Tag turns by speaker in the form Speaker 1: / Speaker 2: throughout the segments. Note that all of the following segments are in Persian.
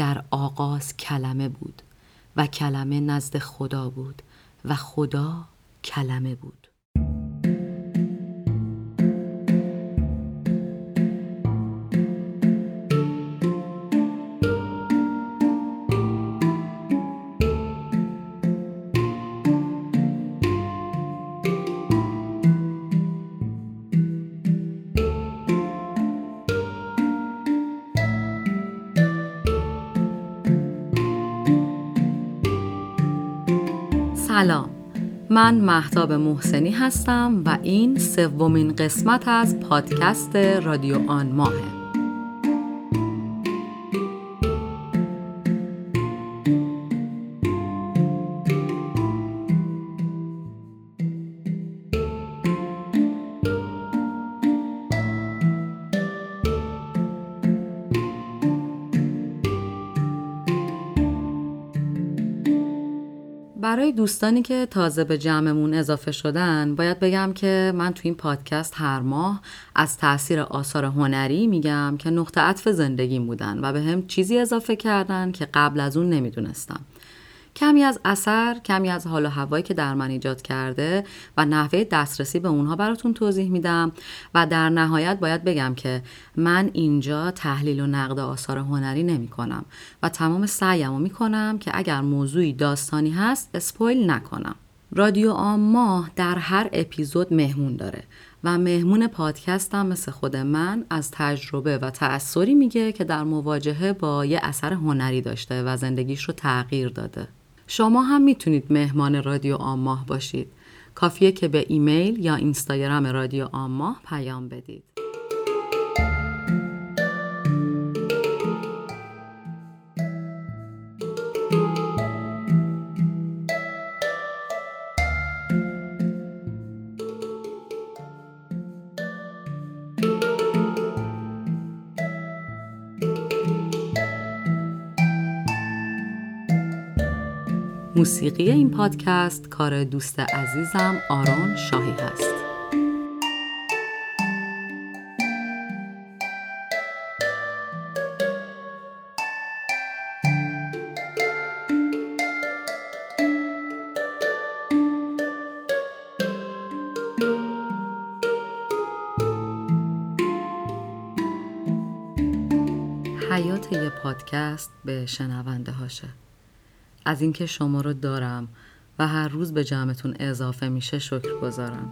Speaker 1: در آغاز کلمه بود و کلمه نزد خدا بود و خدا کلمه بود. من محتاب محسنی هستم و این سومین قسمت از پادکست رادیو آن ماهه. دوستانی که تازه به جمعمون اضافه شدن باید بگم که من تو این پادکست هر ماه از تاثیر آثار هنری میگم که نقطه عطف زندگیم بودن و به هم چیزی اضافه کردن که قبل از اون نمی‌دونستم. کمی از اثر، کمی از حال و هوایی که در من ایجاد کرده و نحوه دسترسی به اونها براتون توضیح میدم و در نهایت باید بگم که من اینجا تحلیل و نقد آثار هنری نمی کنم و تمام سعیم رو می کنم که اگر موضوعی داستانی هست اسپویل نکنم. رادیو آم ماه در هر اپیزود مهمون داره و مهمون پادکستم مثل خود من از تجربه و تأثیری میگه که در مواجهه با یه اثر هنری داشته و زندگیش رو تغییر داده. شما هم می‌تونید مهمان رادیو آماه باشید. کافیه که به ایمیل یا اینستاگرام رادیو آماه پیام بدید. موسیقی این پادکست کار دوست عزیزم آرون شاهی هست. حیات یه پادکست به شنونده هاشه. از اینکه شما رو دارم و هر روز به جمعتون اضافه میشه شکر گذارم.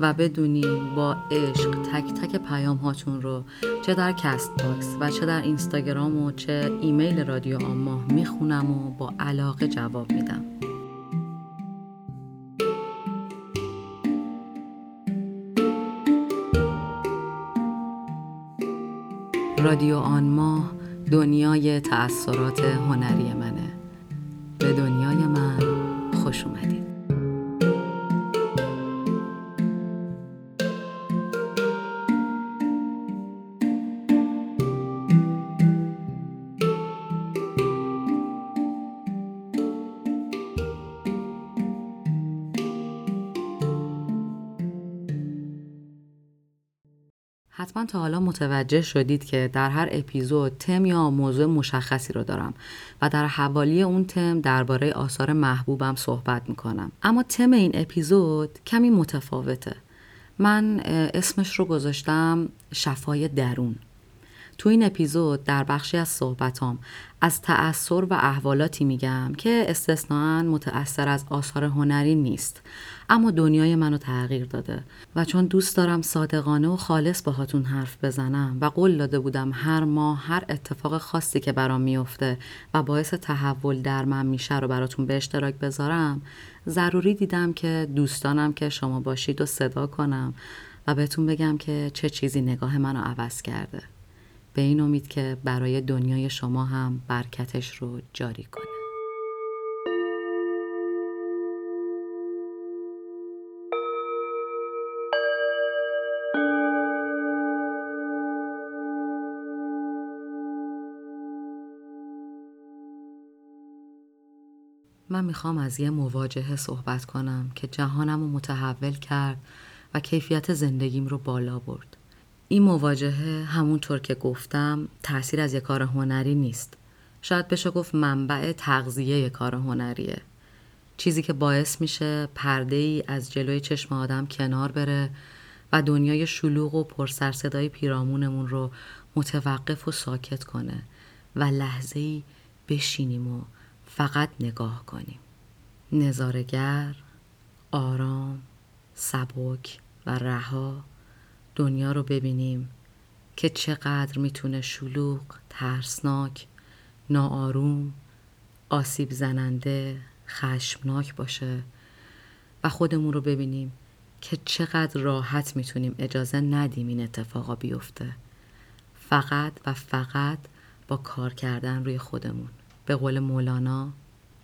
Speaker 1: و بدونین با عشق تک تک پیام هاتون رو چه در Castbox و چه در اینستاگرام و چه ایمیل رادیو آماه می‌خونم و با علاقه جواب میدم. رادیو آن ماه دنیای تأثیرات هنری منه. حتما تا حالا متوجه شدید که در هر اپیزود تم یا موضوع مشخصی رو دارم و در حوالی اون تم درباره آثار محبوبم صحبت می‌کنم. اما تم این اپیزود کمی متفاوته. من اسمش رو گذاشتم شفای درون. تو این اپیزود در بخشی از صحبتام از تأثیر و احوالاتی میگم که استثناا متأثر از آثار هنری نیست اما دنیای منو تغییر داده و چون دوست دارم صادقانه و خالص باهاتون حرف بزنم و قول داده بودم هر ماه هر اتفاق خاصی که برام میفته و باعث تحول در من میشه رو براتون به اشتراک بذارم ضروری دیدم که دوستانم که شما باشید و صدا کنم و بهتون بگم که چه چیزی نگاه منو عوض کرده. به این امید که برای دنیای شما هم برکتش رو جاری کنه من می‌خوام از یه مواجهه صحبت کنم که جهانم رو متحول کرد و کیفیت زندگیم رو بالا برد. این مواجهه همونطور که گفتم تاثیر از یک کار هنری نیست. شاید بشه گفت منبع تغذیه کار هنریه. چیزی که باعث میشه پرده ای از جلوی چشم آدم کنار بره و دنیای شلوغ و پرسرصدای پیرامونمون رو متوقف و ساکت کنه و لحظه ای بشینیم و فقط نگاه کنیم. نظارگر آرام سبک و رها دنیا رو ببینیم که چقدر می‌تونه شلوغ ترسناک ناآروم آسیب زننده خشمناک باشه و خودمون رو ببینیم که چقدر راحت می‌تونیم اجازه ندیم این اتفاقا بیفته. فقط و فقط با کار کردن روی خودمون. به قول مولانا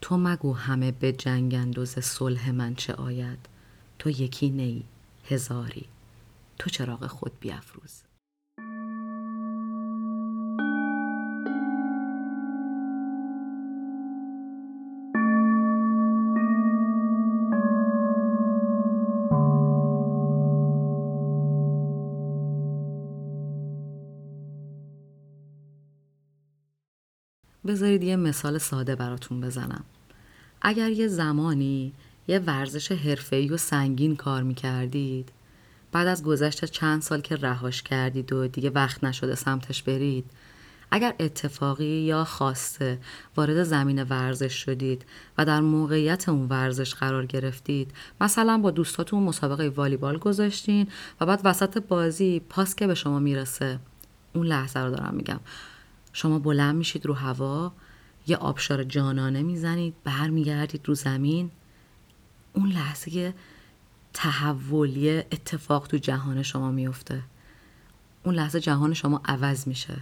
Speaker 1: تو مگو همه به جنگند و صلح من چه آید؟ تو یکی نی هزاری. تو چراغ خود بیافروز بذارید یه مثال ساده براتون بزنم. اگر یه زمانی یه ورزش حرفه‌ای و سنگین کار می‌کردید بعد از گذشت چند سال که رهاش کردید و دیگه وقت نشده سمتش برید اگر اتفاقی یا خواسته وارد زمین ورزش شدید و در موقعیت اون ورزش قرار گرفتید مثلا با دوستاتون مسابقه والیبال گذاشتین و بعد وسط بازی پاس که به شما می‌رسه. اون لحظه رو دارم میگم. شما بلند میشید رو هوا یه آبشار جانانه می‌زنید برمیگردید رو زمین. اون لحظه تحولی اتفاق تو جهان شما میفته. اون لحظه جهان شما عوض میشه.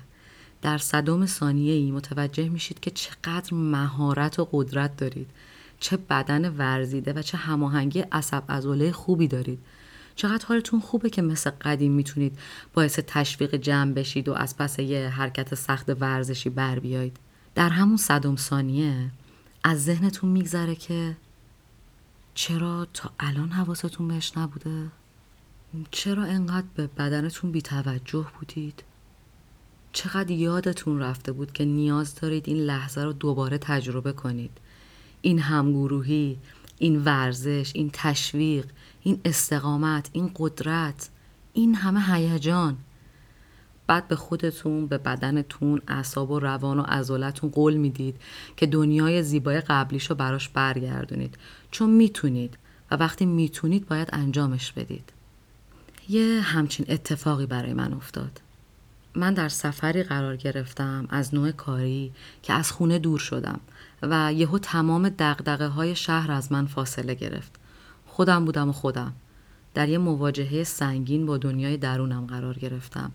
Speaker 1: در صدم ثانیه ای متوجه میشید که چقدر مهارت و قدرت دارید. چه بدن ورزیده و چه هماهنگی عصب عضله خوبی دارید. چقدر حالتون خوبه که مثل قدیم می‌تونید باعث تشویق جمع بشید و از پس یه حرکت سخت ورزشی بر بیایید. در همون صدم ثانیه از ذهنتون میگذره که چرا تا الان حواستون بهش نبوده؟ چرا انقدر به بدنتون بیتوجه بودید؟ چقدر یادتون رفته بود که نیاز دارید این لحظه رو دوباره تجربه کنید این همگروهی این ورزش این تشویق این استقامت این قدرت این همه هیجان بعد به خودتون به بدنتون اعصاب و روان و عضلتون قول می‌دید که دنیای زیبای قبلیشو براش برگردونید. چون می‌تونید و وقتی می‌تونید باید انجامش بدید. یه همچین اتفاقی برای من افتاد. من در سفری قرار گرفتم از نوع کاری که از خونه دور شدم و یهو تمام دقدقه های شهر از من فاصله گرفت. خودم بودم و خودم. در یه مواجهه سنگین با دنیای درونم قرار گرفتم.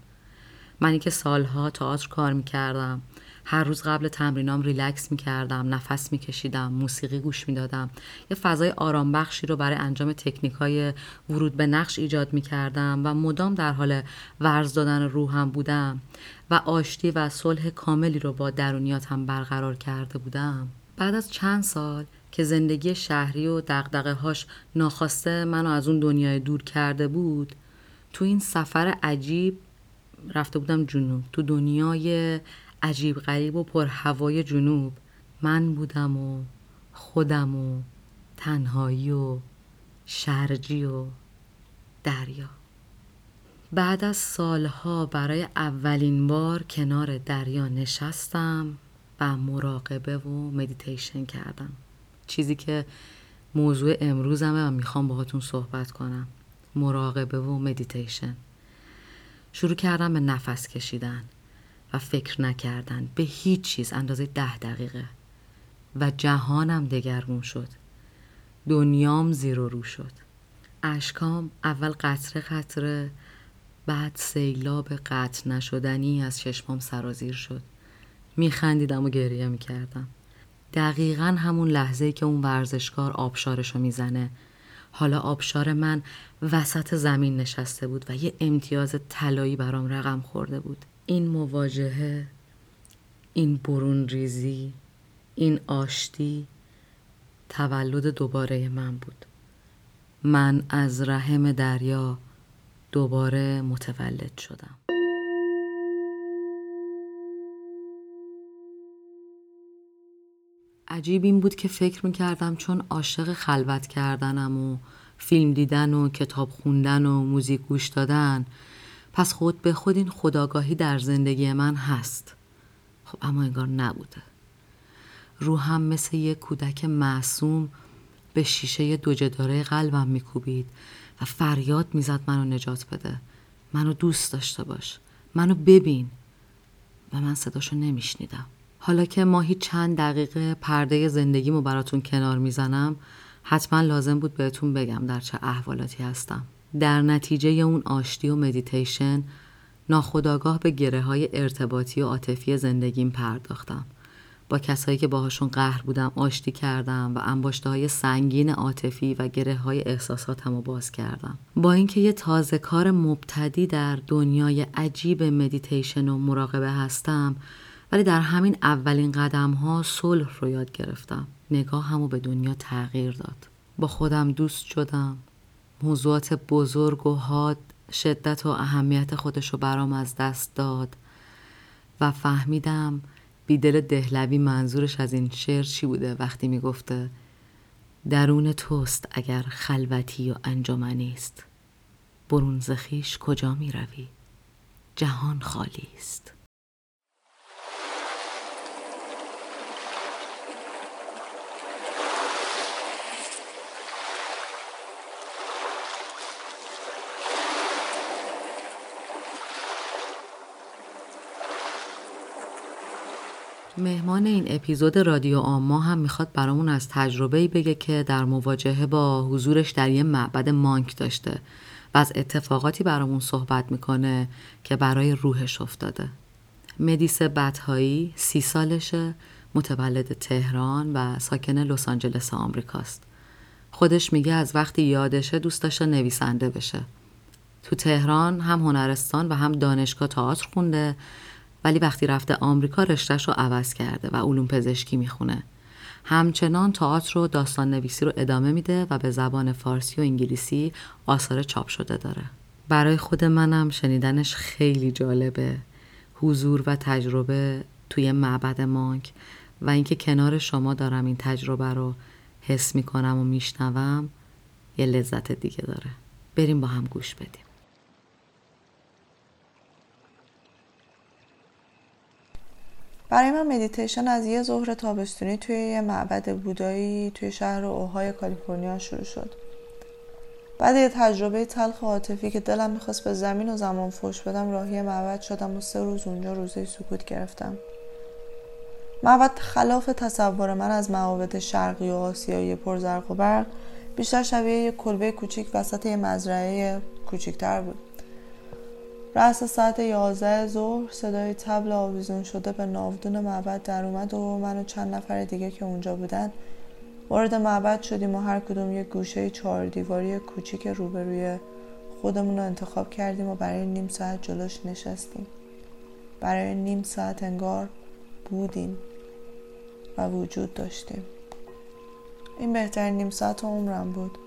Speaker 1: منی که سالها تئاتر کار می‌کردم. هر روز قبل تمرینام ریلکس می‌کردم نفس میکشیدم موسیقی گوش می‌دادم. یه فضای آرام بخشی رو برای انجام تکنیک های ورود به نقش ایجاد می‌کردم و مدام در حال ورز دادن روحم بودم و آشتی و صلح کاملی رو با درونیاتم برقرار کرده بودم. بعد از چند سال که زندگی شهری و دقدقه هاش ناخواسته منو از اون دنیای دور کرده بود تو این سفر عجیب رفته بودم جنوب. تو دنیای عجیب غریب و پر هوای جنوب. من بودم و خودم و تنهایی و شرجی و دریا. بعد از سالها برای اولین بار کنار دریا نشستم و مراقبه و مدیتیشن کردم. چیزی که موضوع امروزمه و می‌خوام باهاتون صحبت کنم. مراقبه و مدیتیشن شروع کردم به نفس کشیدن و فکر نکردن. به هیچ چیز اندازه ده دقیقه. و جهانم دگرگون شد. دنیام زیر و رو شد. اشکام اول قطره قطره بعد سیلاب قطع نشدنی از چشمام سرازیر شد. میخندیدم و گریه می‌کردم. دقیقا همون لحظه که اون ورزشکار آبشارشو می‌زنه. حالا آبشار من وسط زمین نشسته بود و یه امتیاز طلایی برام رقم خورده بود. این مواجهه این برون ریزی این آشتی تولد دوباره من بود. من از رحم دریا دوباره متولد شدم. عجیب این بود که فکر می‌کردم چون عاشق خلوت کردنم و فیلم دیدن و کتاب خوندن و موزیک گوش دادن پس خود به خود این خداگاهی در زندگی من هست. خب اما انگار نبوده. روحم مثل یک کودک معصوم به شیشه دوجداره قلبم میکوبید و فریاد می‌زد منو نجات بده. منو دوست داشته باش. منو ببین. و من صداشو نمیشنیدم. حالا که ماهی چند دقیقه پرده زندگیمو براتون کنار می‌زنم حتما لازم بود بهتون بگم در چه احوالاتی هستم. در نتیجه اون آشتی و مدیتیشن ناخودآگاه به گره های ارتباطی و عاطفی زندگیم پرداختم. با کسایی که باهاشون قهر بودم آشتی کردم و انباشته های سنگین عاطفی و گره های احساساتم رو باز کردم. با اینکه یه تازه کار مبتدی در دنیای عجیب مدیتیشن و مراقبه هستم ولی در همین اولین قدم ها صلح رو یاد گرفتم. نگاهمو به دنیا تغییر داد. با خودم دوست شدم. موضوعات بزرگ و حاد شدت و اهمیت خودش رو برام از دست داد و فهمیدم بیدل دهلوی منظورش از این شعر چی بوده وقتی می‌گفته درون توست اگر خلوتی و انجامنی است. برون زخیش کجا می روی؟ جهان خالی است. مهمان این اپیزود رادیو آما هم می‌خواد برامون از تجربه بگه که در مواجهه با حضورش در یه معبد مانک داشته و از اتفاقاتی برامون صحبت می‌کنه که برای روحش افتاده. مدیس بطهایی سی سالشه متولد تهران و ساکن لس آنجلس آمریکاست. خودش میگه از وقتی یادشه دوست داشته نویسنده بشه. تو تهران هم هنرستان و هم دانشگاه تئاتر خونده ولی وقتی رفته آمریکا رشتهش رو عوض کرده و علوم پزشکی می‌خونه. همچنان تئاتر و داستان نویسی رو ادامه میده و به زبان فارسی و انگلیسی آثار چاپ شده داره. برای خود منم شنیدنش خیلی جالبه. حضور و تجربه توی معبد مانک و اینکه کنار شما دارم این تجربه رو حس می‌کنم و میشنوم یه لذت دیگه داره. بریم با هم گوش بدیم.
Speaker 2: برای من مدیتیشن از یه ظهر تابستونی توی یه معبد بودایی توی شهر اوهای کالیفرنیا شروع شد. بعد یه تجربه تلخ عاطفی که دلم می‌خواست به زمین و زمان فوش بدم راهی معبد شدم و سه روز اونجا روزه سکوت گرفتم. معبد خلاف تصور من از معابد شرقی و آسیایی پرزرق و برق بیشتر شبیه یه کلبه کوچیک وسط یه مزرعه کوچیکتر بود. رأس ساعت یازده ظهر صدای تبل آویزون شده به ناودون معبد در اومد و من و چند نفر دیگه که اونجا بودن وارد معبد شدیم و هر کدوم یه گوشه چهار دیواری کوچیک روبروی خودمون رو انتخاب کردیم و برای نیم ساعت جلوش نشستیم. برای نیم ساعت انگار بودیم و وجود داشتیم. این بهترین نیم ساعت عمرم بود.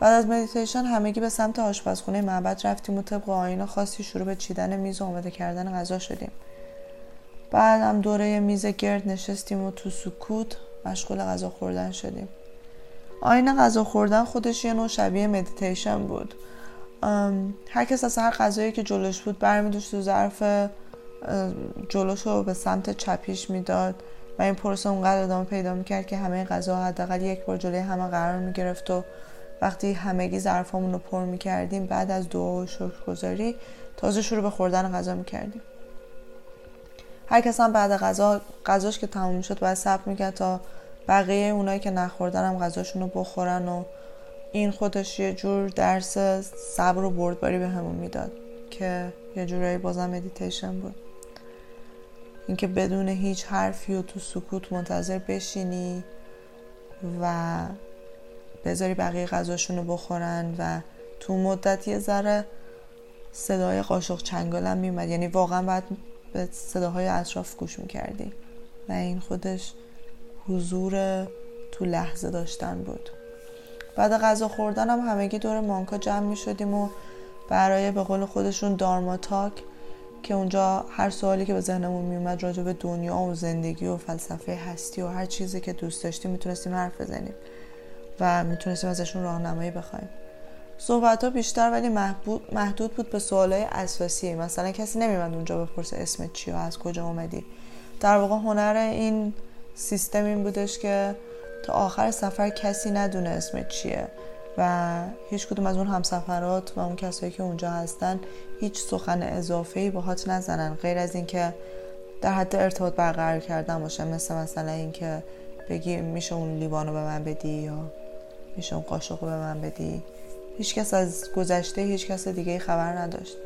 Speaker 2: بعد از مدیتیشن همگی به سمت آشپزخونه معبد رفتیم و طبق آیین خاصی شروع به چیدن میز و آماده کردن غذا شدیم. بعد هم دوره میز گرد نشستیم و تو سکوت مشغول غذا خوردن شدیم. آیین غذا خوردن خودش یه نوع شبیه مدیتیشن بود. هر کس از هر غذایی که جلوش بود برمیداشت تو ظرف جلوش رو به سمت چپیش می‌داد. و این پروسه اونقدر ادامه پیدا می‌کرد که همه غذا حداقل یک بار جلوی همه قرار می‌گرفت و وقتی همگی ظرفامون رو پر می‌کردیم بعد از دعا و شکرگزاری تازه شروع به خوردن غذا می‌کردیم. هر کس هم بعد غذا غذاش که تموم شد باید صبر می‌کرد تا بقیه اونایی که نخوردن هم غذاشون رو بخورن و این خودش یه جور درس صبر و بردباری به همون می‌داد که یه جورایی بازم مدیتیشن بود. اینکه بدون هیچ حرفی و تو سکوت منتظر بشینی و بذاری بقیه غذاشون رو بخورن و تو مدت یه ذره صدای قاشق چنگالم میومد. یعنی واقعا باید به صداهای اطراف گوش می‌کردی. و این خودش حضور تو لحظه داشتن بود. بعد غذا خوردن هم همگی دور مانکا جمع می شدیم و برای به قول خودشون دارماتاک که اونجا هر سوالی که به ذهنمون میومد راجع به دنیا و زندگی و فلسفه هستی و هر چیزی که دوست داشتیم می‌تونستیم حرف بزنیم. و می‌تونستیم ازشون راهنمایی بخوایم. صحبت ها بیشتر ولی محدود بود به سوالای اساسی. مثلا کسی نمیمد اونجا بپرسه اسمت چی و از کجا اومدی. در واقع هنر این سیستم این بودش که تا آخر سفر کسی ندونه اسمت چیه و هیچ کدوم از اون همسفرات و اون کسایی که اونجا هستن هیچ سخن اضافه ای باهات نزنن. غیر از اینکه در حد ارتباط برقرار کردن باشه. مثل مثلا اینکه بگی میشه اون لیوانو به من بدی یا میشه اون قاشق به من بدی. هیچکس از گذشته هیچ کس دیگه خبر نداشت.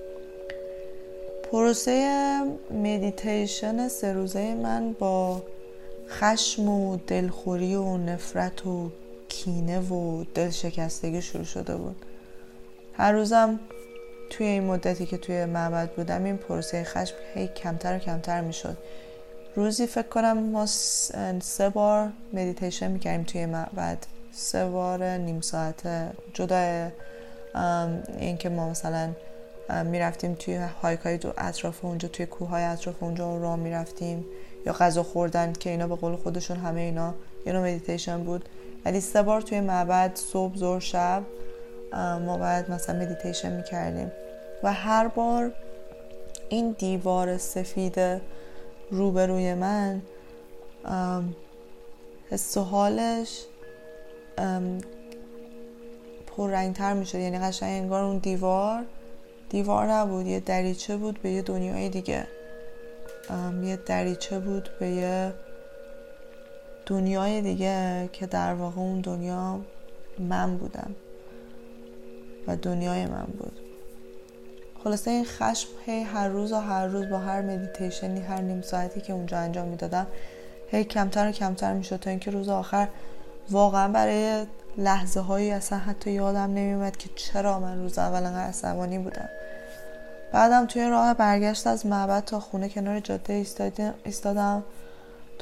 Speaker 2: پروسه مدیتیشن سه روزه من با خشم و دلخوری و نفرت و کینه و دل شکستگی شروع شده بود. هر روزم توی این مدتی که توی معبد بودم این پروسه خشم هی کمتر و کمتر می‌شد. روزی فکر کنم ما سه بار مدیتیشن می‌کردیم توی معبد. سه بار نیم ساعته جدا اینکه ما مثلا می‌رفتیم توی hike های اطراف اونجا توی کوه های اطراف اونجا راه می‌رفتیم یا غذا خوردن که اینا به قول خودشون همه اینا یه نوع مدیتیشن بود. ولی سه بار توی معبد صبح ظهر شب ما باید مثلا مدیتیشن می‌کردیم. و هر بار این دیوار سفید روبروی من حس و حالش پررنگتر می‌شد. یعنی قشنگ انگار اون دیوار دیوار نبود. یه دریچه بود به یه دنیای دیگه. یه دریچه بود به یه دنیای دیگه که در واقع اون دنیا من بودم و دنیای من بود. خلاصه این خشم هی هر روز و هر روز با هر مدیتیشنی هر نیم ساعتی که اونجا انجام می‌دادم هی کمتر و کمتر می‌شد تا اینکه روز آخر واقعا برای لحظه هایی اصلا حتی یادم نمیومد که چرا من روز اول انقدر عصبانی بودم. بعدم توی راه برگشت از معبد تا خونه کنار جاده ایستادم.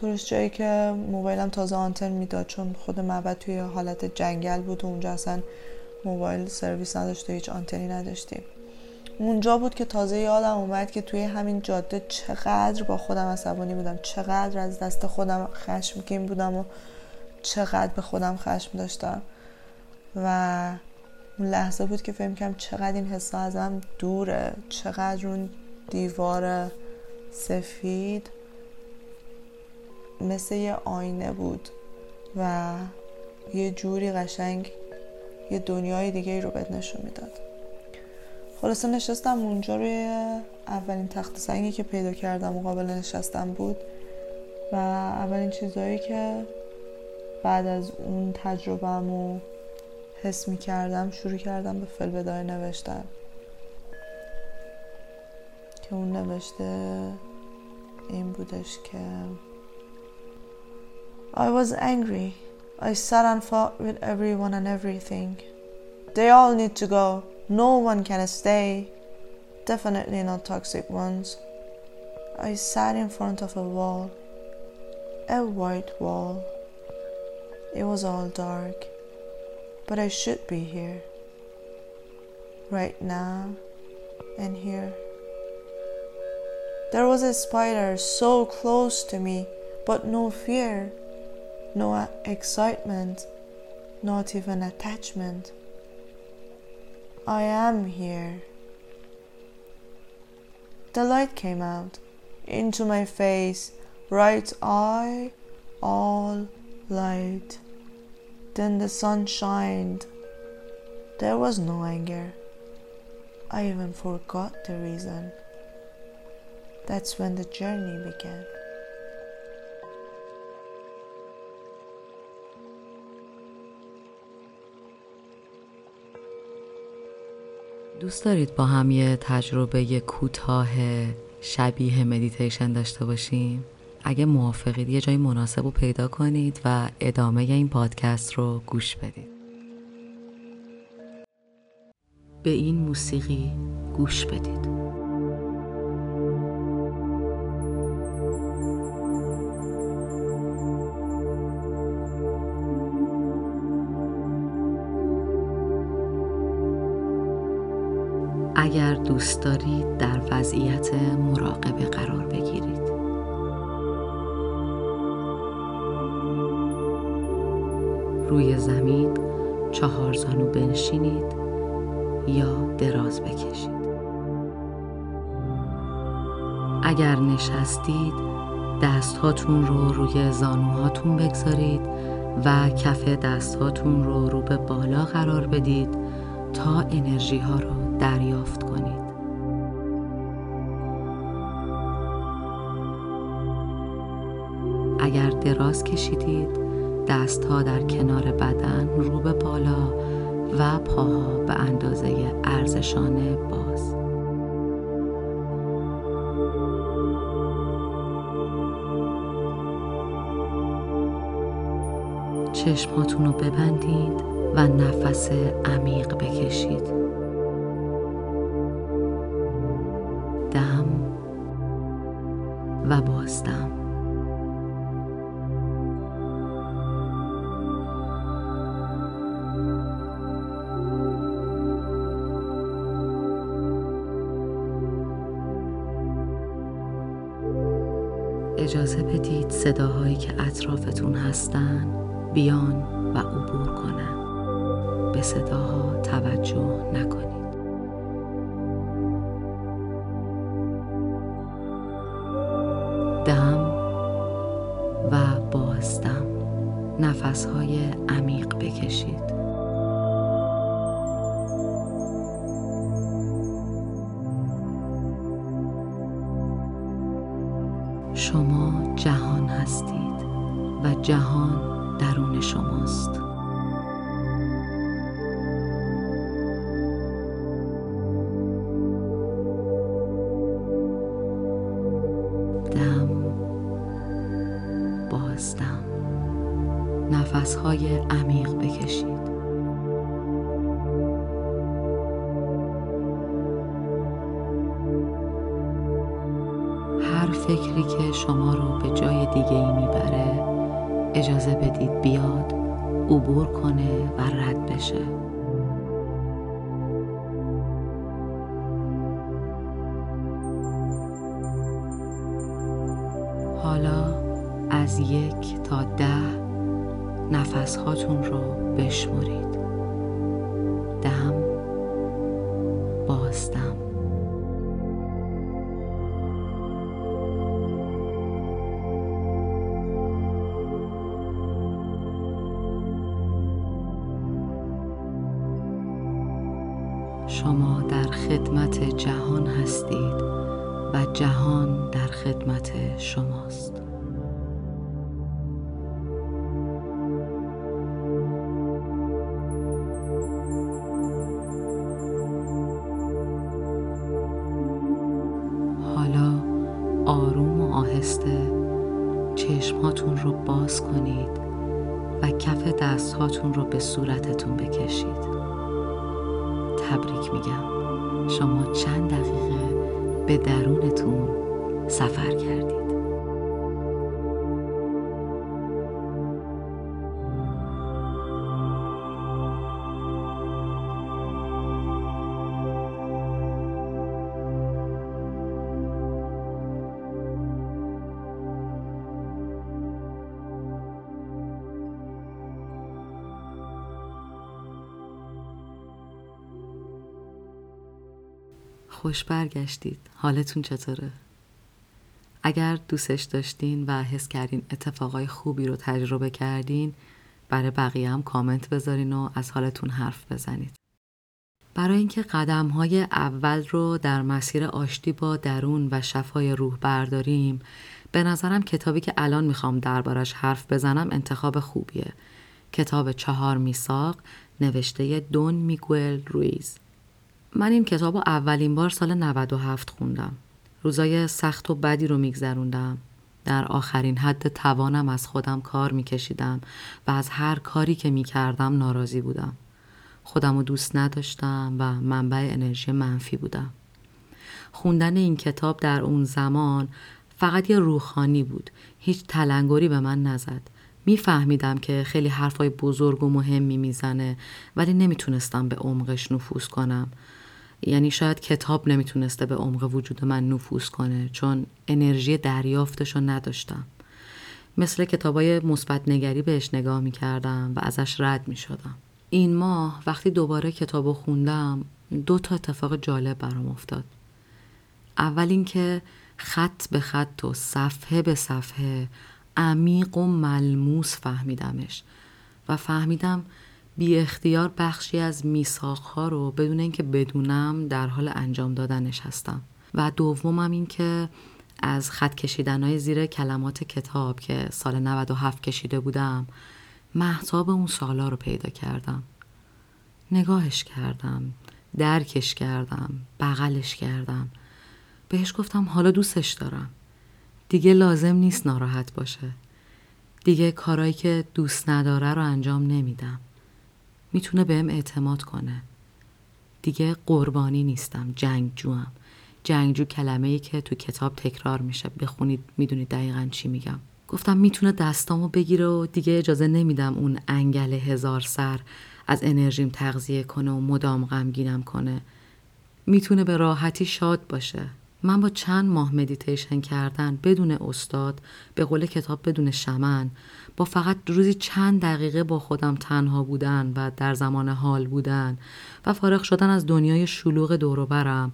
Speaker 2: درست جایی که موبایلم تازه آنتن می‌داد چون خود معبد توی حالت جنگل بود و اونجا اصلا موبایل سرویس نداشته هیچ آنتنی نداشتیم اونجا بود که تازه یادم اومد که توی همین جاده چقدر با خودم عصبانی بودم چقدر از دست خودم خشمگین بودم و چقدر به خودم خشم داشتم. و اون لحظه بود که فهم کردم چقدر این حسا ازم دوره چقدر اون دیوار سفید مثل یه آینه بود و یه جوری قشنگ یه دنیای دیگه رو بهت نشون می‌داد. خلاصه نشستم اونجا روی اولین تخت سنگی که پیدا کردم مقابل نشستم بود و اولین چیزهایی که بعد از اون تجربهم حس می کردم شروع کردم به فلبدای نوشتن که اون نوشته این بودش که I was angry. I sat and fought with everyone and everything. They all need to go. No one can stay. Definitely not toxic ones. I sat in front of a wall. A white wall. It was all dark. But I should be here. Right now and here. There was a spider so close to me, but no fear no excitement, not even attachment. I am here. The light came out into my face, right eye, all light. Then the sun shined. There was no anger. I even forgot the reason. That's when the journey began.
Speaker 1: دوست دارید با هم یه تجربه کوتاه شبیه مدیتیشن داشته باشیم؟ اگه موافقید یه جای مناسب رو پیدا کنید و ادامه این پادکست رو گوش بدید. به این موسیقی گوش بدید. اگر دوست دارید در وضعیت مراقبه قرار بگیرید. روی زمین چهار زانو بنشینید یا دراز بکشید. اگر نشستید دستهاتون رو روی زانوهاتون بگذارید و کف دستهاتون رو رو به بالا قرار بدید تا انرژی ها رو دریافت کنید. اگر دراز کشیدید دستها در کنار بدن رو به بالا و پاها به اندازه ارزشانه باز. چشماتون رو ببندید و نفس عمیق بکشید. اجازه بدید صداهایی که اطرافتون هستن بیان و عبور کنن. به صداها توجه نکنید. دم و بازدم نفسهای عمیق بکشید. هر فکری که شما رو به جای دیگه ای می‌بره اجازه بدید بیاد عبور کنه و رد بشه. حالا از یک تا ده نفس هاتون رو بشمرید. تبریک میگم. شما چند دقیقه به درونتون سفر کردید. خوش برگشتید. حالتون چطوره؟ اگر دوستش داشتین و حس کردین اتفاقای خوبی رو تجربه کردین برای بقیه هم کامنت بذارین و از حالتون حرف بزنید. برای اینکه قدم های اول رو در مسیر آشتی با درون و شفای روح برداریم به نظرم کتابی که الان می‌خوام دربارش حرف بزنم انتخاب خوبیه. کتاب چهار میساق نوشته دون میگوئل رویز. من این کتاب رو اولین بار سال 97 خوندم. روزای سخت و بدی رو میگذروندم. در آخرین حد توانم از خودم کار میکشیدم و از هر کاری که می‌کردم ناراضی بودم. خودم رو دوست نداشتم و منبع انرژی منفی بودم. خوندن این کتاب در اون زمان فقط یه روحانی بود. هیچ تلنگری به من نزد. میفهمیدم که خیلی حرفای بزرگ و مهمی می‌زنه ولی نمی‌تونستم به عمقش نفوذ کنم یعنی شاید کتاب نمی‌تونسته به عمق وجود من نفوذ کنه چون انرژی دریافتش رو نداشتم. مثل کتابای مثبت نگری بهش نگاه می‌کردم و ازش رد می‌شدم. این ماه وقتی دوباره کتاب خوندم دو تا اتفاق جالب برام افتاد. اول اینکه خط به خط و صفحه به صفحه عمیق و ملموس فهمیدمش و فهمیدم بی اختیار بخشی از میساخها رو بدون اینکه بدونم در حال انجام دادنش هستم. و دومم این که از خط کشیدن های زیر کلمات کتاب که سال 97 کشیده بودم محتاب اون سالا رو پیدا کردم. نگاهش کردم درکش کردم بغلش کردم. بهش گفتم حالا دوستش دارم. دیگه لازم نیست ناراحت باشه. دیگه کارایی که دوست نداره رو انجام نمیدم. می‌تونه بهم اعتماد کنه. دیگه قربانی نیستم جنگجوم جنگجو کلمه ای که تو کتاب تکرار میشه. بخونید می‌دونید دقیقا چی میگم. گفتم می‌تونه دستامو بگیره و دیگه اجازه نمیدم اون انگل هزار سر از انرژیم تغذیه کنه و مدام غمگینم کنه. می‌تونه به راحتی شاد باشه. من با چند ماه مدیتیشن کردن بدون استاد به قول کتاب بدون شمن با فقط روزی چند دقیقه با خودم تنها بودن و در زمان حال بودن و فارغ شدن از دنیای شلوغ دوروبرم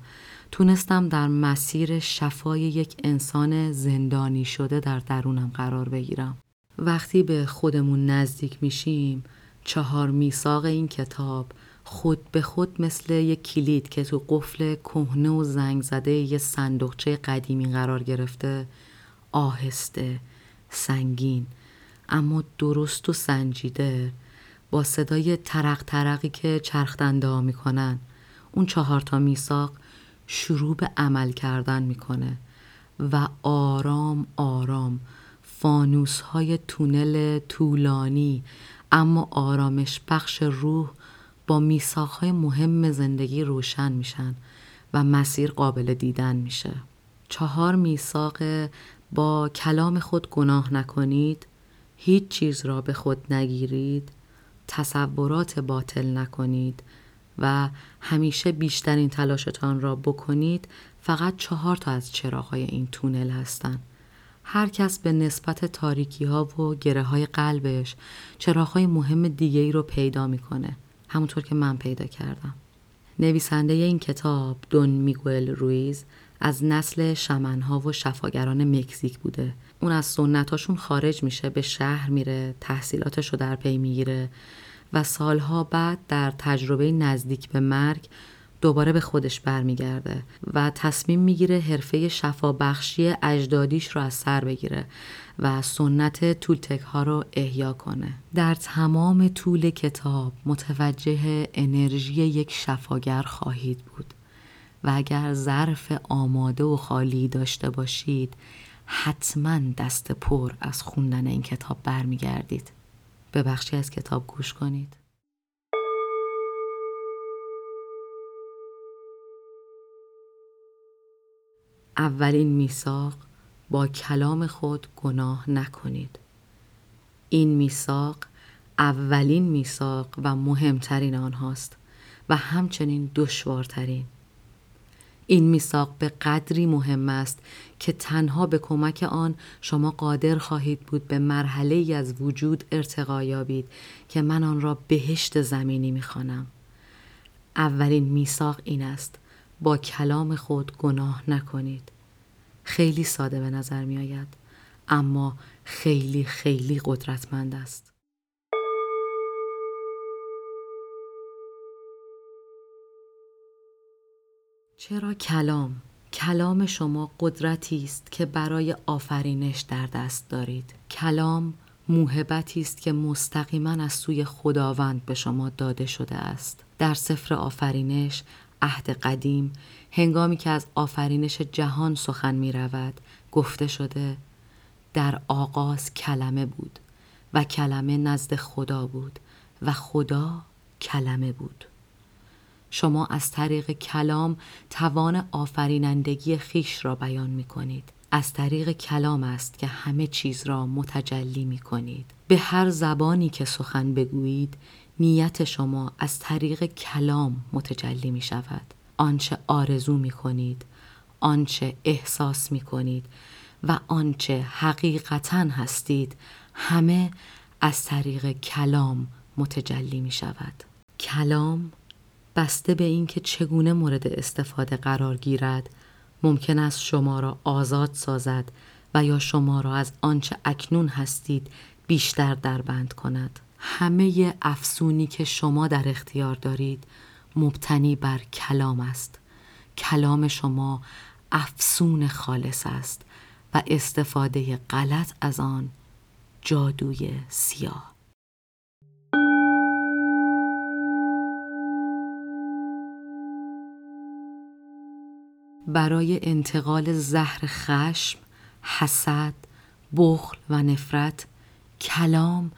Speaker 1: تونستم در مسیر شفای یک انسان زندانی شده در درونم قرار بگیرم. وقتی به خودمون نزدیک میشیم چهار میثاق این کتاب خود به خود مثل یک کلید که تو قفل کهنه و زنگ زده یه صندوقچه قدیمی قرار گرفته آهسته سنگین اما درست و سنجیده با صدای ترق ترقی که چرخ دنده می‌کنن. اون چهار تا میثاق شروع به عمل کردن می‌کنه و آرام آرام. فانوس های تونل طولانی اما آرامش بخش روح با های مهم زندگی روشن میشن و مسیر قابل دیدن میشه چهار میثاق با کلام خود گناه نکنید هیچ چیز را به خود نگیرید تصورات باطل نکنید و همیشه بیشترین تلاشتان را بکنید فقط چهار تا از چراغهای این تونل هستند. هر کس به نسبت تاریکی ها و گره های قلبش چراغ های مهم دیگه ای رو پیدا می‌کنه. همونطور که من پیدا کردم. نویسنده این کتاب دون میگوئل رویز از نسل شمنها و شفاگران مکزیک بوده اون از سنتاشون خارج میشه به شهر میره تحصیلاتش رو در پی می‌گیره و سالها بعد در تجربه نزدیک به مرگ دوباره به خودش برمیگرده و تصمیم می‌گیره حرفه شفابخشی اجدادیش رو از سر بگیره و سنت تولتک ها رو احیا کنه. در تمام طول کتاب متوجه انرژی یک شفاگر خواهید بود و اگر ظرف آماده و خالی داشته باشید حتما دست پر از خوندن این کتاب برمیگردید. به بخشی از کتاب گوش کنید. اولین میثاق با کلام خود گناه نکنید این میثاق اولین میثاق و مهمترین آنهاست و همچنین دشوارترین این میثاق به قدری مهم است که تنها به کمک آن شما قادر خواهید بود به مرحله ای از وجود ارتقا یابید که من آن را بهشت زمینی می‌خوانم. اولین میثاق این است با کلام خود گناه نکنید. خیلی ساده به نظر می آید اما خیلی خیلی قدرتمند است. چرا کلام؟ کلام شما قدرتی است که برای آفرینش در دست دارید. کلام موهبتی است که مستقیما از سوی خداوند به شما داده شده است. در سفر آفرینش عهد قدیم هنگامی که از آفرینش جهان سخن می رود گفته شده در آغاز کلمه بود و کلمه نزد خدا بود و خدا کلمه بود شما از طریق کلام توان آفرینندگی خیش را بیان می کنید. از طریق کلام است که همه چیز را متجلی می کنید. به هر زبانی که سخن بگویید نیت شما از طریق کلام متجلی می شود. آنچه آرزو می کنید آنچه احساس می کنید و آنچه حقیقتا هستید همه از طریق کلام متجلی می شود کلام بسته به اینکه چگونه مورد استفاده قرار گیرد ممکن است شما را آزاد سازد و یا شما را از آنچه اکنون هستید بیشتر دربند کند همه افسونی که شما در اختیار دارید مبتنی بر کلام است. کلام شما افسون خالص است و استفاده غلط از آن جادوی سیاه. برای انتقال زهر خشم، حسد، بخل و نفرت کلام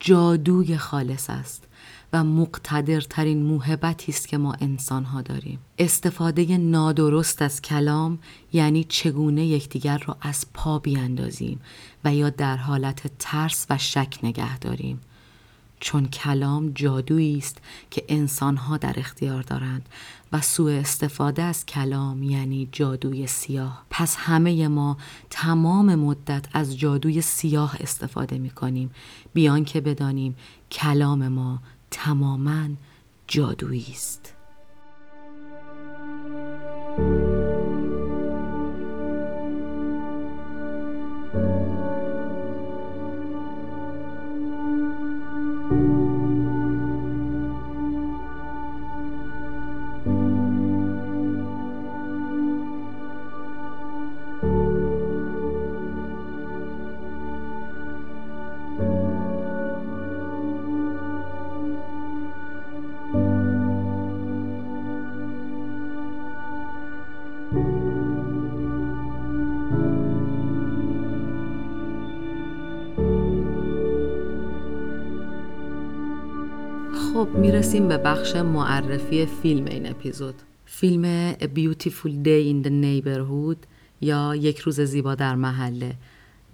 Speaker 1: جادوی خالص است و مقتدرترین موهبتی است که ما انسان ها داریم. استفاده نادرست از کلام یعنی چگونه یکدیگر را از پا بیاندازیم و یا در حالت ترس و شک نگه داریم. چون کلام جادویی است که انسانها در اختیار دارند و سوء استفاده از کلام یعنی جادوی سیاه. پس همه ما تمام مدت از جادوی سیاه استفاده می کنیم بیان که بدانیم کلام ما تماما جادویی است. خب می‌رسیم به بخش معرفی فیلم این اپیزود. فیلم A Beautiful Day in the Neighborhood یا یک روز زیبا در محله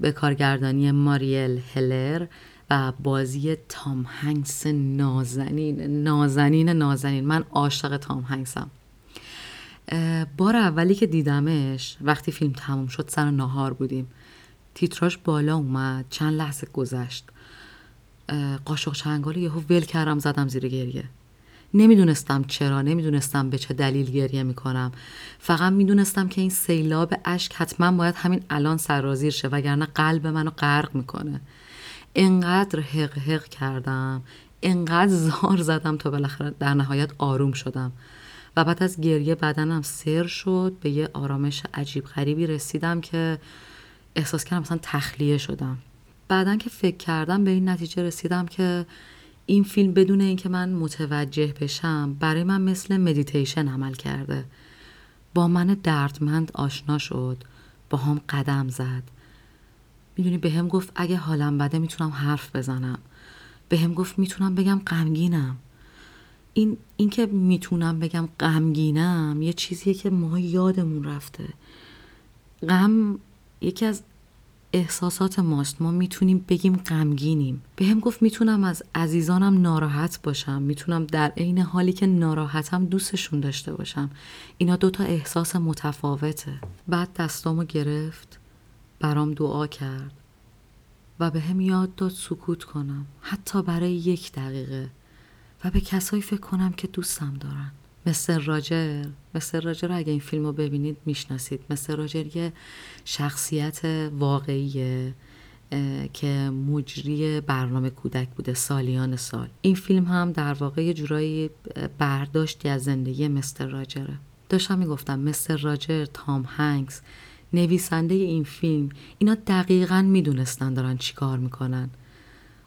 Speaker 1: به کارگردانی ماریل هلر و بازی تام هنگس نازنین. نازنین نازنین. من عاشق تام هنگسم. بار اولی که دیدمش وقتی فیلم تموم شد سر ناهار بودیم. تیتراش بالا اومد. چند لحظه گذشت. قاشق چنگال یهو ول کردم زدم زیر گریه. نمی‌دونستم چرا نمی‌دونستم به چه دلیل گریه می‌کنم. فقط می‌دونستم که این سیلاب اشک حتما باید همین الان سرازیر شه وگرنه قلب منو غرق می‌کنه. انقدر حق حق کردم انقدر زار زدم تا بالاخره در نهایت آروم شدم. و بعد از گریه بدنم سر شد به یه آرامش عجیب غریبی رسیدم که احساس کردم مثلا تخلیه شدم. بعدا که فکر کردم به این نتیجه رسیدم که این فیلم بدون اینکه من متوجه بشم برای من مثل مدیتیشن عمل کرده. با من دردمند آشنا شد با هم قدم زد. می‌دونی به هم گفت اگه حالم بده می‌تونم حرف بزنم. به هم گفت می‌تونم بگم غمگینم. این اینکه می‌تونم بگم غمگینم یه چیزیه که ما یادمون رفته. غم یکی از احساسات ماست. ما می‌تونیم بگیم غمگینیم. به هم گفت می‌تونم از عزیزانم ناراحت باشم. می‌تونم در عین حالی که ناراحتم دوستشون داشته باشم. اینا دوتا احساس متفاوته. بعد دستامو گرفت برام دعا کرد و به هم یاد داد سکوت کنم. حتی برای یک دقیقه. و به کسایی فکر کنم که دوستم دارن. مثل راجر مثل راجر اگه این فیلم رو ببینید می‌شناسید. مثل راجر یه شخصیت واقعیه که مجری برنامه کودک بوده سالیان سال. این فیلم هم در واقع یه جورایی برداشتی از زندگی مستر راجره. داشتم می‌گفتم مستر راجر تام هنگس نویسنده این فیلم اینا دقیقا می‌دونستن دارن چیکار می‌کنن.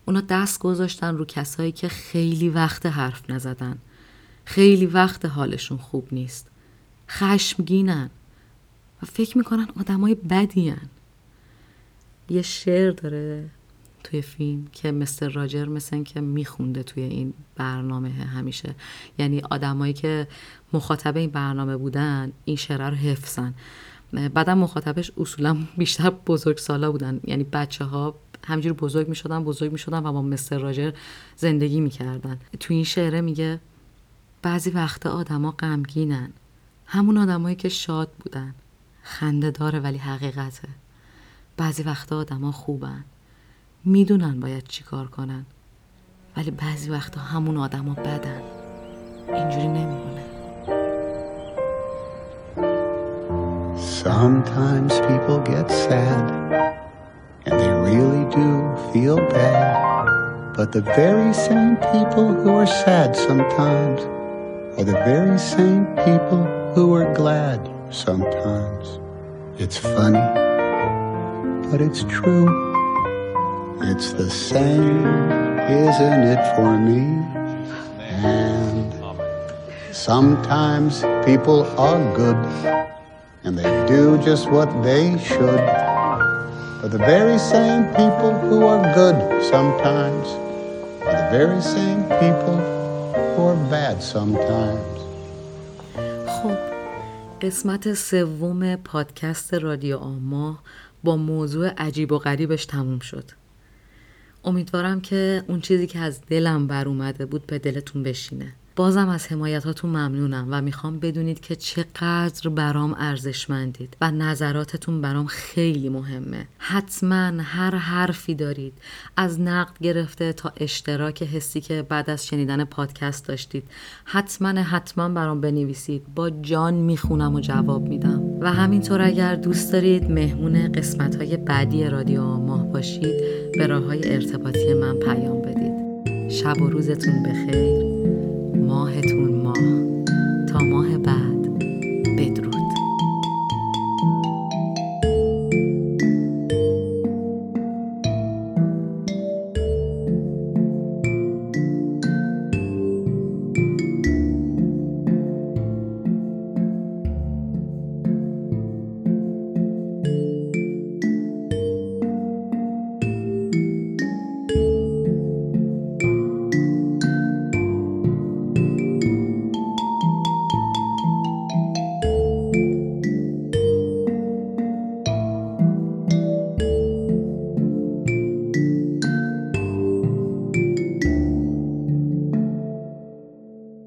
Speaker 1: اونا دست گذاشتن رو کسایی که خیلی وقت حرف نزدن. خیلی وقت حالشون خوب نیست. خشمگینن. و فکر می‌کنن آدمای بدین یه شعر داره توی فیلم که مستر راجر مثل که میخونده توی این برنامه همیشه. یعنی آدمایی که مخاطب این برنامه بودن این شعر رو حفظن. بعدا مخاطبش اصولا بیشتر بزرگ سالا بودن. یعنی بچه ها همجور بزرگ می بزرگ می و با مستر راجر زندگی می‌کردن. تو این شعره میگه بعضی وقتا آدما غمگینن. همون آدمایی که شاد بودن. خنده داره ولی حقیقته. بعضی وقتا آدما خوبن. می‌دونن باید چیکار کنن. ولی بعضی وقتا همون آدما بدن. اینجوری نمیمونه.
Speaker 3: Sometimes people get sad and they really do feel bad. But the very same people who are sad sometimes are the very same people who are glad sometimes. It's funny, but it's true. It's the same, isn't it, for me? And sometimes people are good and they do just what they should. But the very same people who are good sometimes are the very same people are bad sometimes.
Speaker 1: خب قسمت سوم پادکست رادیو آما با موضوع عجیب و غریبش تموم شد امیدوارم که اون چیزی که از دلم بر اومده بود به دلتون بشینه بازم از حمایتاتون ممنونم و می‌خوام بدونید که چقدر برام ارزشمندید و نظراتتون برام خیلی مهمه. حتما هر حرفی دارید از نقد گرفته تا اشتراک حسی که بعد از شنیدن پادکست داشتید حتما حتما برام بنویسید. با جان می‌خونم و جواب میدم. و همینطور اگر دوست دارید مهمون قسمت های بعدی رادیو ماه باشید به راه های ارتباطی من پیام بدید. شب و روزتون بخیر. ماهتون ماه تا ماه